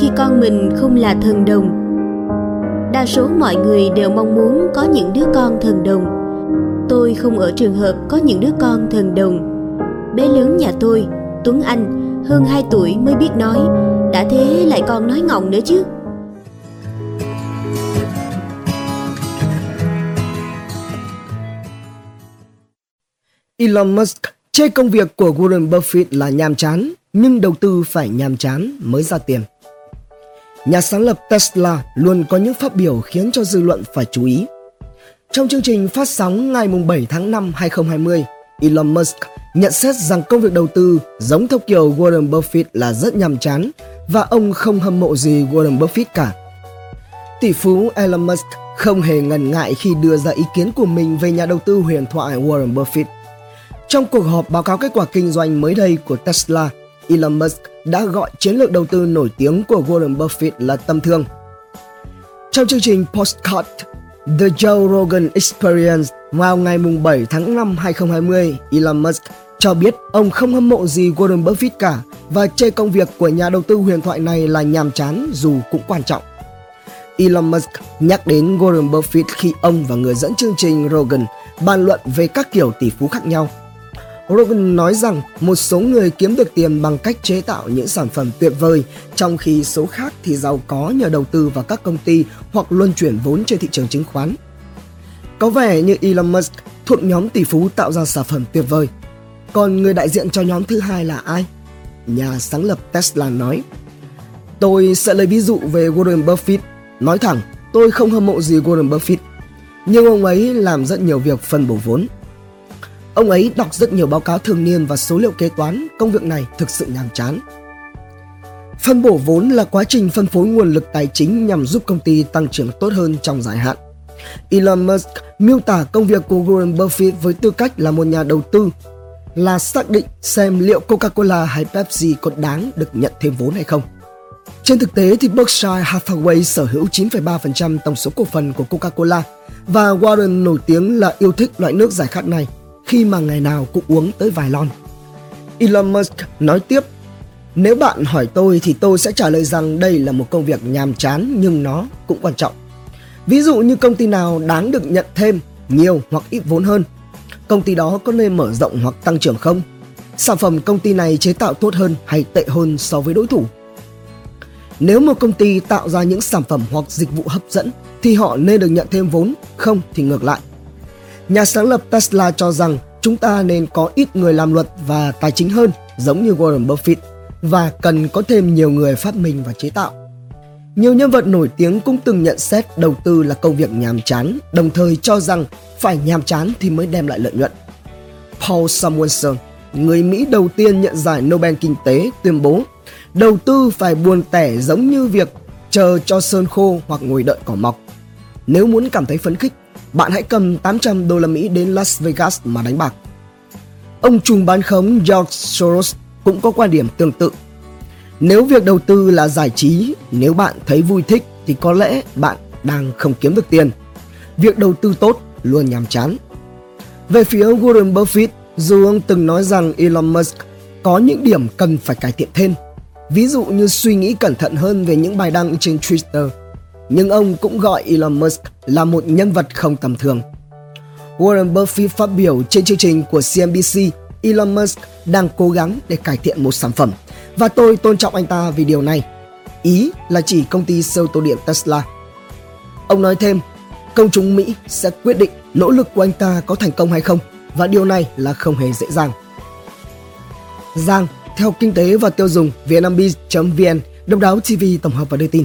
khi con mình không là thần đồng. Đa số mọi người đều mong muốn có những đứa con thần đồng. Tôi không ở trường hợp có những đứa con thần đồng. Bé lớn nhà tôi tuấn anh hơn 2 tuổi mới biết nói đã thế lại còn nói ngọng nữa chứ. Elon Musk chê công việc của Warren Buffett là nhàm chán, nhưng đầu tư phải nhàm chán mới ra tiền. Nhà sáng lập Tesla luôn có những phát biểu khiến cho dư luận phải chú ý. Trong chương trình phát sóng ngày 7 tháng 5 2020, Elon Musk nhận xét rằng công việc đầu tư giống theo kiểu Warren Buffett là rất nhàm chán và ông không hâm mộ gì Warren Buffett cả. Tỷ phú Elon Musk không hề ngần ngại khi đưa ra ý kiến của mình về nhà đầu tư huyền thoại Warren Buffett. Trong cuộc họp báo cáo kết quả kinh doanh mới đây của Tesla, Elon Musk đã gọi chiến lược đầu tư nổi tiếng của Warren Buffett là tâm thương. Trong chương trình Postcard The Joe Rogan Experience vào ngày 7 tháng 5 2020, Elon Musk cho biết ông không hâm mộ gì Warren Buffett cả và chê công việc của nhà đầu tư huyền thoại này là nhàm chán dù cũng quan trọng. Elon Musk nhắc đến Warren Buffett khi ông và người dẫn chương trình Rogan bàn luận về các kiểu tỷ phú khác nhau – Rogan nói rằng một số người kiếm được tiền bằng cách chế tạo những sản phẩm tuyệt vời, trong khi số khác thì giàu có nhờ đầu tư vào các công ty hoặc luân chuyển vốn trên thị trường chứng khoán. Có vẻ như Elon Musk thuộc nhóm tỷ phú tạo ra sản phẩm tuyệt vời. Còn người đại diện cho nhóm thứ hai là ai? Nhà sáng lập Tesla nói, Tôi sẽ lấy ví dụ về Warren Buffett. Nói thẳng, tôi không hâm mộ gì Warren Buffett. Nhưng ông ấy làm rất nhiều việc phân bổ vốn. Ông ấy đọc rất nhiều báo cáo thường niên và số liệu kế toán, công việc này thực sự nhàm chán. Phân bổ vốn là quá trình phân phối nguồn lực tài chính nhằm giúp công ty tăng trưởng tốt hơn trong dài hạn. Elon Musk miêu tả công việc của Warren Buffett với tư cách là một nhà đầu tư là xác định xem liệu Coca-Cola hay Pepsi có đáng được nhận thêm vốn hay không. Trên thực tế thì Berkshire Hathaway sở hữu 9,3% tổng số cổ phần của Coca-Cola và Warren nổi tiếng là yêu thích loại nước giải khát này khi mà ngày nào cũng uống tới vài lon. Elon Musk nói tiếp, nếu bạn hỏi tôi thì tôi sẽ trả lời rằng đây là một công việc nhàm chán nhưng nó cũng quan trọng. Ví dụ như công ty nào đáng được nhận thêm nhiều hoặc ít vốn hơn, công ty đó có nên mở rộng hoặc tăng trưởng không? Sản phẩm công ty này chế tạo tốt hơn hay tệ hơn so với đối thủ? Nếu một công ty tạo ra những sản phẩm hoặc dịch vụ hấp dẫn thì họ nên được nhận thêm vốn, không thì ngược lại. Nhà sáng lập Tesla cho rằng chúng ta nên có ít người làm luật và tài chính hơn giống như Warren Buffett và cần có thêm nhiều người phát minh và chế tạo. Nhiều nhân vật nổi tiếng cũng từng nhận xét đầu tư là công việc nhàm chán, đồng thời cho rằng phải nhàm chán thì mới đem lại lợi nhuận. Paul Samuelson, người Mỹ đầu tiên nhận giải Nobel Kinh tế, tuyên bố đầu tư phải buồn tẻ giống như việc chờ cho sơn khô hoặc ngồi đợi cỏ mọc. Nếu muốn cảm thấy phấn khích, bạn hãy cầm 800 đô la Mỹ đến Las Vegas mà đánh bạc. Ông trùm bán khống George Soros cũng có quan điểm tương tự. Nếu việc đầu tư là giải trí, nếu bạn thấy vui thích thì có lẽ bạn đang không kiếm được tiền. Việc đầu tư tốt luôn nhàm chán. Về phía Warren Buffett, dù ông từng nói rằng Elon Musk có những điểm cần phải cải thiện thêm, ví dụ như suy nghĩ cẩn thận hơn về những bài đăng trên Twitter nhưng ông cũng gọi Elon Musk là một nhân vật không tầm thường. Warren Buffett phát biểu trên chương trình của CNBC, Elon Musk đang cố gắng để cải thiện một sản phẩm và tôi tôn trọng anh ta vì điều này. Ý là chỉ công ty xe ô tô điện Tesla. Ông nói thêm, công chúng Mỹ sẽ quyết định nỗ lực của anh ta có thành công hay không và điều này là không hề dễ dàng. Giang, theo kinh tế và tiêu dùng vietnambiz.vn, đông đáo TV tổng hợp và đưa tin.